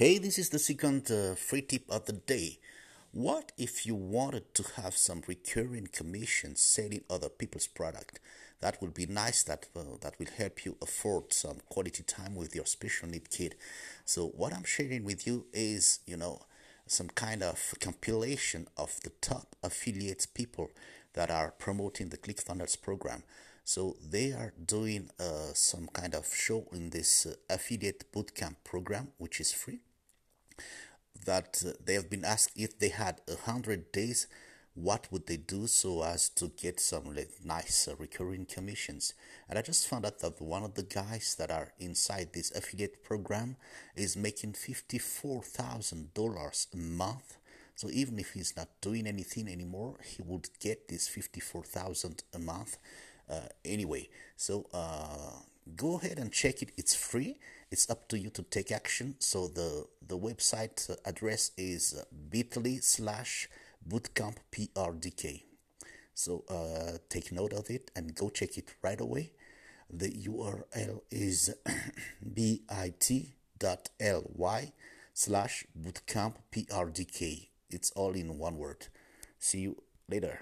Hey, this is the second uh, free tip of the day. What if you wanted to have some recurring commissions selling other people's product? That would be nice. That uh, that will help you afford some quality time with your special need kid. So what I'm sharing with you is, you know, some kind of compilation of the top affiliates people that are promoting the ClickFunnels program. So they are doing uh, some kind of show in this uh, affiliate bootcamp program, which is free. That uh, they have been asked if they had a hundred days, what would they do so as to get some nice uh, recurring commissions? And I just found out that one of the guys that are inside this affiliate program is making fifty-four thousand dollars a month. So even if he's not doing anything anymore, he would get this fifty-four thousand a month uh, anyway. So uh, go ahead and check it. It's free. It's up to you to take action. So the the website address is bit.ly slash bootcamp prdk. So uh, take note of it and go check it right away. The URL is bit.ly slash bootcamp prdk. It's all in one word. See you later.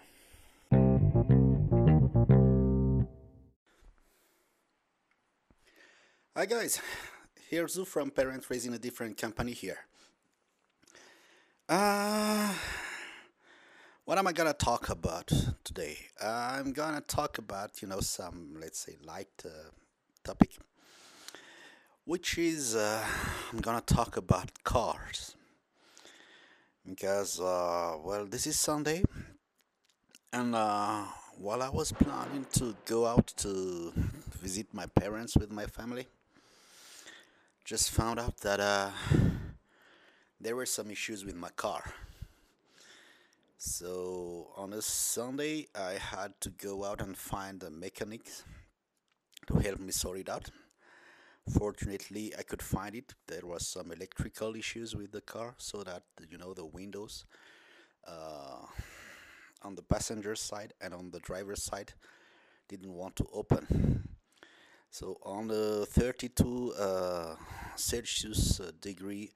Hi guys, here's Zu from Parent Raising a Different Company here. Uh, what am I gonna talk about today? I'm gonna talk about, you know, some, let's say, light uh, topic, which is, uh, I'm gonna talk about cars. Because, uh, well, this is Sunday, and uh, while I was planning to go out to visit my parents with my family, just found out that uh, there were some issues with my car. So on a Sunday, I had to go out and find a mechanic to help me sort it out. Fortunately, I could find it. There was some electrical issues with the car, so that you know the windows uh, on the passenger side and on the driver's side didn't want to open. So on the 32 uh, Celsius uh, degree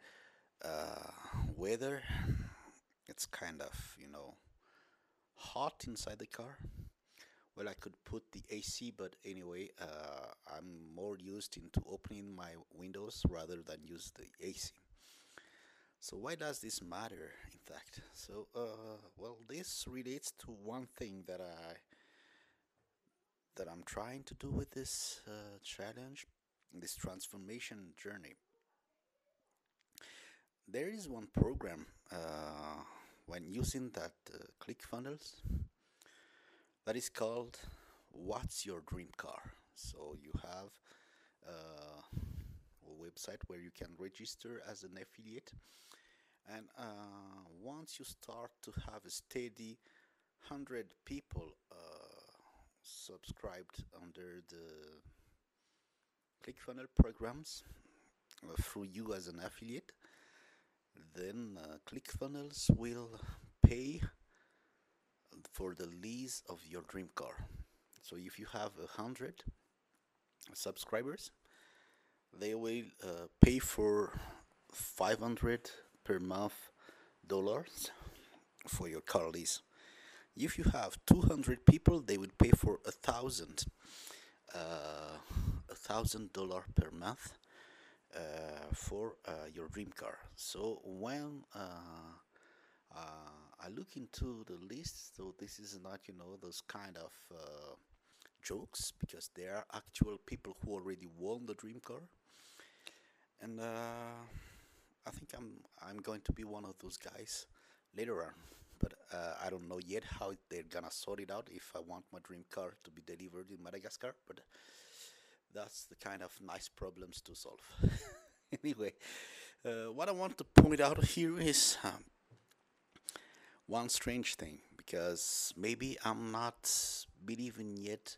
uh, weather, it's kind of you know hot inside the car. Well, I could put the AC, but anyway, uh, I'm more used into opening my windows rather than use the AC. So why does this matter? In fact, so uh, well, this relates to one thing that I that I'm trying to do with this uh, challenge, this transformation journey. There is one program uh, when using that uh, ClickFunnels that is called What's Your Dream Car? So you have uh, a website where you can register as an affiliate, and uh, once you start to have a steady 100 people uh, subscribed under the ClickFunnels programs uh, through you as an affiliate, then uh, ClickFunnels will pay for the lease of your dream car. So if you have a hundred subscribers, they will uh, pay for 500 per month dollars for your car lease. If you have 200 people, they will pay for a thousand, uh, a thousand dollar per month uh, for uh, your dream car. So when uh, uh, I look into the list, so this is not you know those kind of uh, jokes because there are actual people who already won the dream car, and I think I'm I'm going to be one of those guys later on but uh, I don't know yet how they're gonna sort it out if I want my dream car to be delivered in Madagascar. But that's the kind of nice problems to solve. anyway, uh, what I want to point out here is um, one strange thing because maybe I'm not believing yet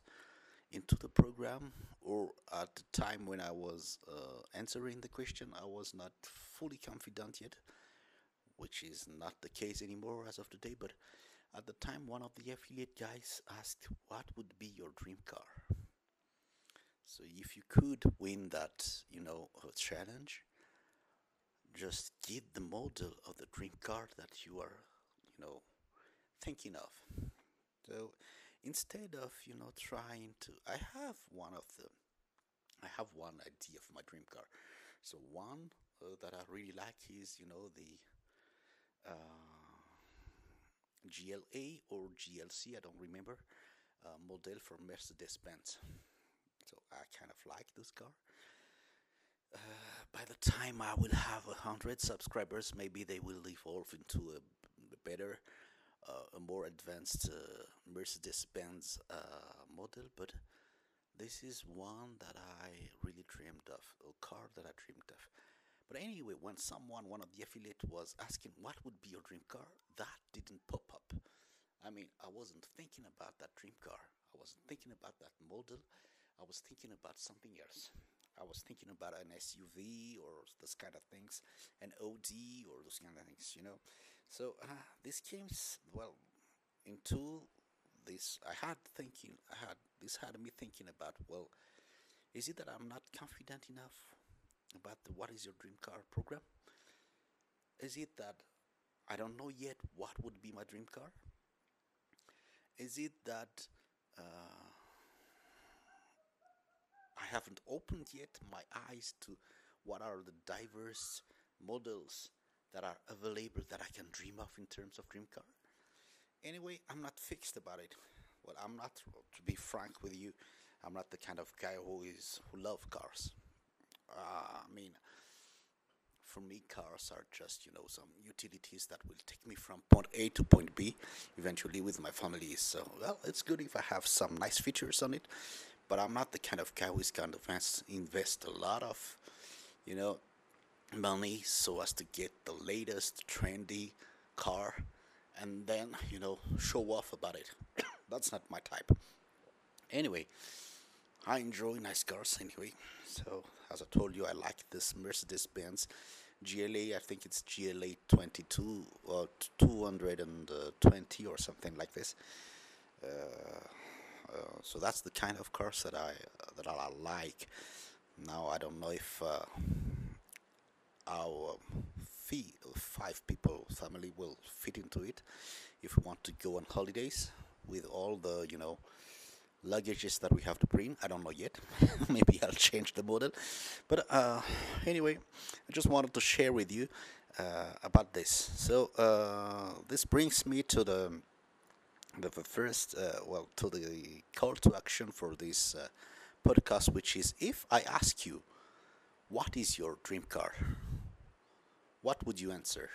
into the program or at the time when I was uh, answering the question I was not fully confident yet which is not the case anymore as of today. But at the time, one of the affiliate guys asked, What would be your dream car? So if you could win that, you know, challenge, just get the model of the dream car that you are, you know, thinking of. So instead of, you know, trying to, I have one of the, I have one idea of my dream car. So one uh, that I really like is, you know, the uh, GLA or GLC, I don't remember, uh, model for Mercedes Benz. So I kind of like this car. Uh, by the time I will have a hundred subscribers, maybe they will evolve into a, a better, uh, a more advanced uh, Mercedes-Benz uh, model. But this is one that I really dreamed of, a car that I dreamed of. But anyway, when someone, one of the affiliate, was asking what would be your dream car, that didn't pop up. I mean, I wasn't thinking about that dream car. I wasn't thinking about that model. I was thinking about something else. I was thinking about an SUV or those kind of things, an Audi or those kind of things, you know. So uh, this came well into this. I had thinking. I had this had me thinking about. Well, is it that I'm not confident enough about the What is Your Dream Car program? Is it that I don't know yet what would be my dream car? Is it that uh, I haven't opened yet my eyes to what are the diverse models that are available that I can dream of in terms of dream car. Anyway, I'm not fixed about it. Well, I'm not, to be frank with you, I'm not the kind of guy who is who love cars. Uh, I mean, for me, cars are just you know some utilities that will take me from point A to point B, eventually with my family. So well, it's good if I have some nice features on it, but I'm not the kind of guy who's going to invest a lot of, you know, money so as to get the latest trendy car and then, you know, show off about it. That's not my type. Anyway, I enjoy nice cars anyway. So, as I told you, I like this Mercedes Benz GLA. I think it's GLA 22 or 220 or something like this. Uh, uh, so that's the kind of cars that I that I like. Now I don't know if uh, our fee five people family will fit into it. If we want to go on holidays with all the you know luggages that we have to bring, I don't know yet. Maybe I'll change the model. But uh, anyway, I just wanted to share with you uh, about this. So uh, this brings me to the the, the first, uh, well, to the call to action for this uh, podcast, which is if I ask you, what is your dream car? What would you answer?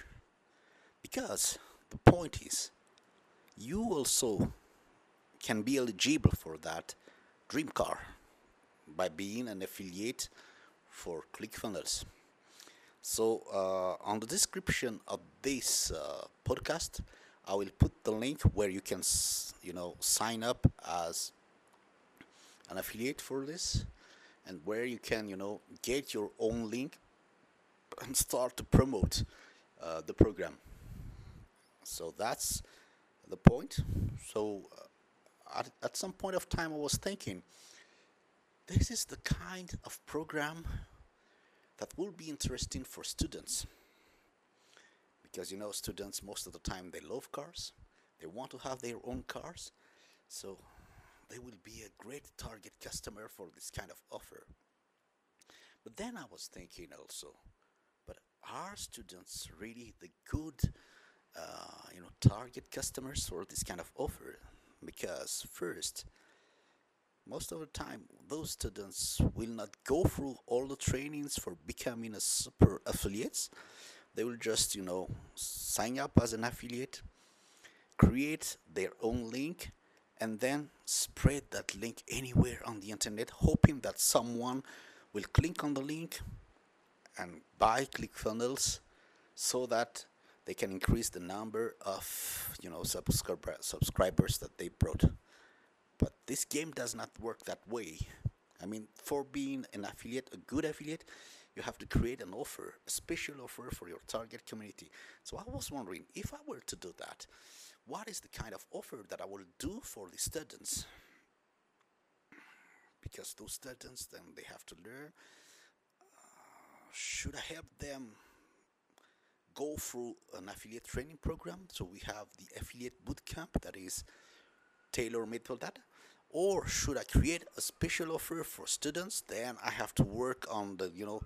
Because the point is, you also can be eligible for that dream car by being an affiliate for ClickFunnels. So, uh, on the description of this uh, podcast, I will put the link where you can, you know, sign up as an affiliate for this, and where you can, you know, get your own link and start to promote uh, the program. So that's the point. So uh, at, at some point of time, I was thinking, this is the kind of program that will be interesting for students. Because you know students most of the time they love cars. They want to have their own cars. So they will be a great target customer for this kind of offer. But then i was thinking also but are students really the good uh, you know target customers for this kind of offer because first most of the time those students will not go through all the trainings for becoming a super affiliates. They will just you know sign up as an affiliate create their own link and then spread that link anywhere on the internet hoping that someone will click on the link and buy clickfunnels so that they can increase the number of you know subscriber subscribers that they brought but this game does not work that way i mean for being an affiliate a good affiliate you have to create an offer, a special offer for your target community. So I was wondering if I were to do that, what is the kind of offer that I will do for the students? Because those students then they have to learn. Uh, should I help them go through an affiliate training program. So we have the affiliate bootcamp that is tailor made for that. Or should I create a special offer for students? Then I have to work on the you know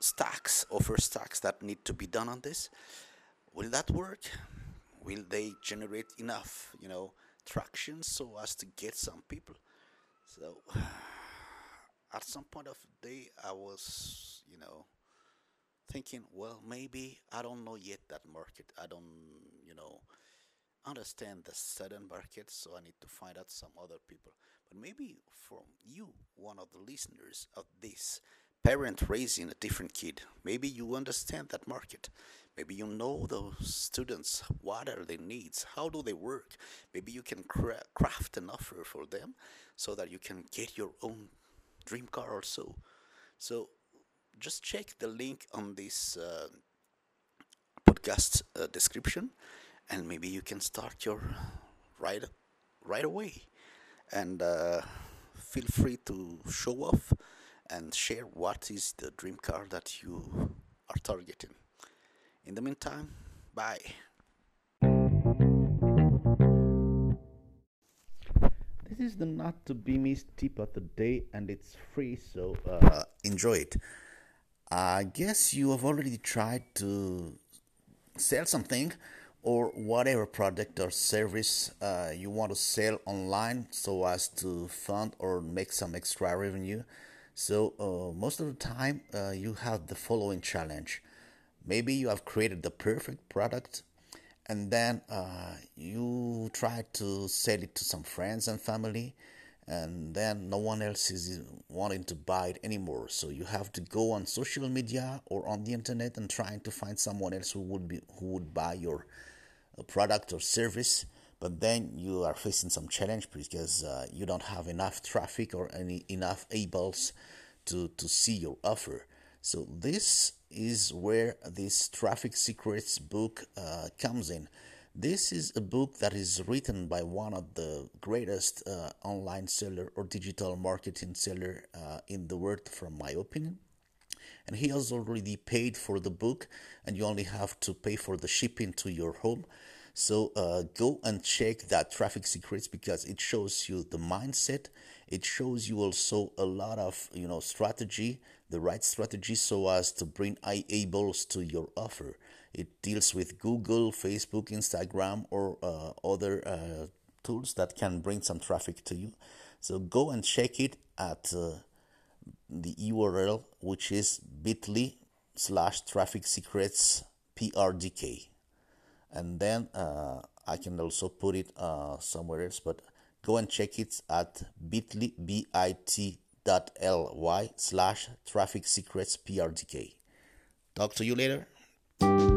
stacks, offer stacks that need to be done on this. Will that work? Will they generate enough, you know, traction so as to get some people? So at some point of the day, I was, you know, thinking, well, maybe I don't know yet that market. I don't, you know, understand the southern market, so I need to find out some other people. But maybe from you, one of the listeners of this, parent raising a different kid, maybe you understand that market. Maybe you know those students. What are their needs? How do they work? Maybe you can cra- craft an offer for them so that you can get your own dream car also. So just check the link on this uh, podcast uh, description and maybe you can start your right right away. And uh, feel free to show off and share what is the dream car that you are targeting. In the meantime bye. This is the not to be missed tip of the day and it's free so uh, enjoy it i guess you have already tried to sell something or whatever product or service uh, you want to sell online so as to fund or make some extra revenue. So, uh, most of the time, uh, you have the following challenge. Maybe you have created the perfect product and then uh, you try to sell it to some friends and family and then no one else is wanting to buy it anymore. So you have to go on social media or on the internet and trying to find someone else who would be who would buy your product or service. But then you are facing some challenge because uh, you don't have enough traffic or any enough eyeballs to to see your offer. So this is where this traffic secrets book uh, comes in this is a book that is written by one of the greatest uh, online seller or digital marketing seller uh, in the world from my opinion. And he has already paid for the book and you only have to pay for the shipping to your home. So uh, go and check that traffic secrets because it shows you the mindset. It shows you also a lot of you know strategy the right strategy so as to bring eyeballs to your offer it deals with google facebook instagram or uh, other uh, tools that can bring some traffic to you so go and check it at uh, the URL, which is bit.ly slash traffic secrets PRDK. And then uh, I can also put it uh, somewhere else, but go and check it at bit.ly, B-I-T dot L-Y slash traffic secrets PRDK. Talk to you later. うん。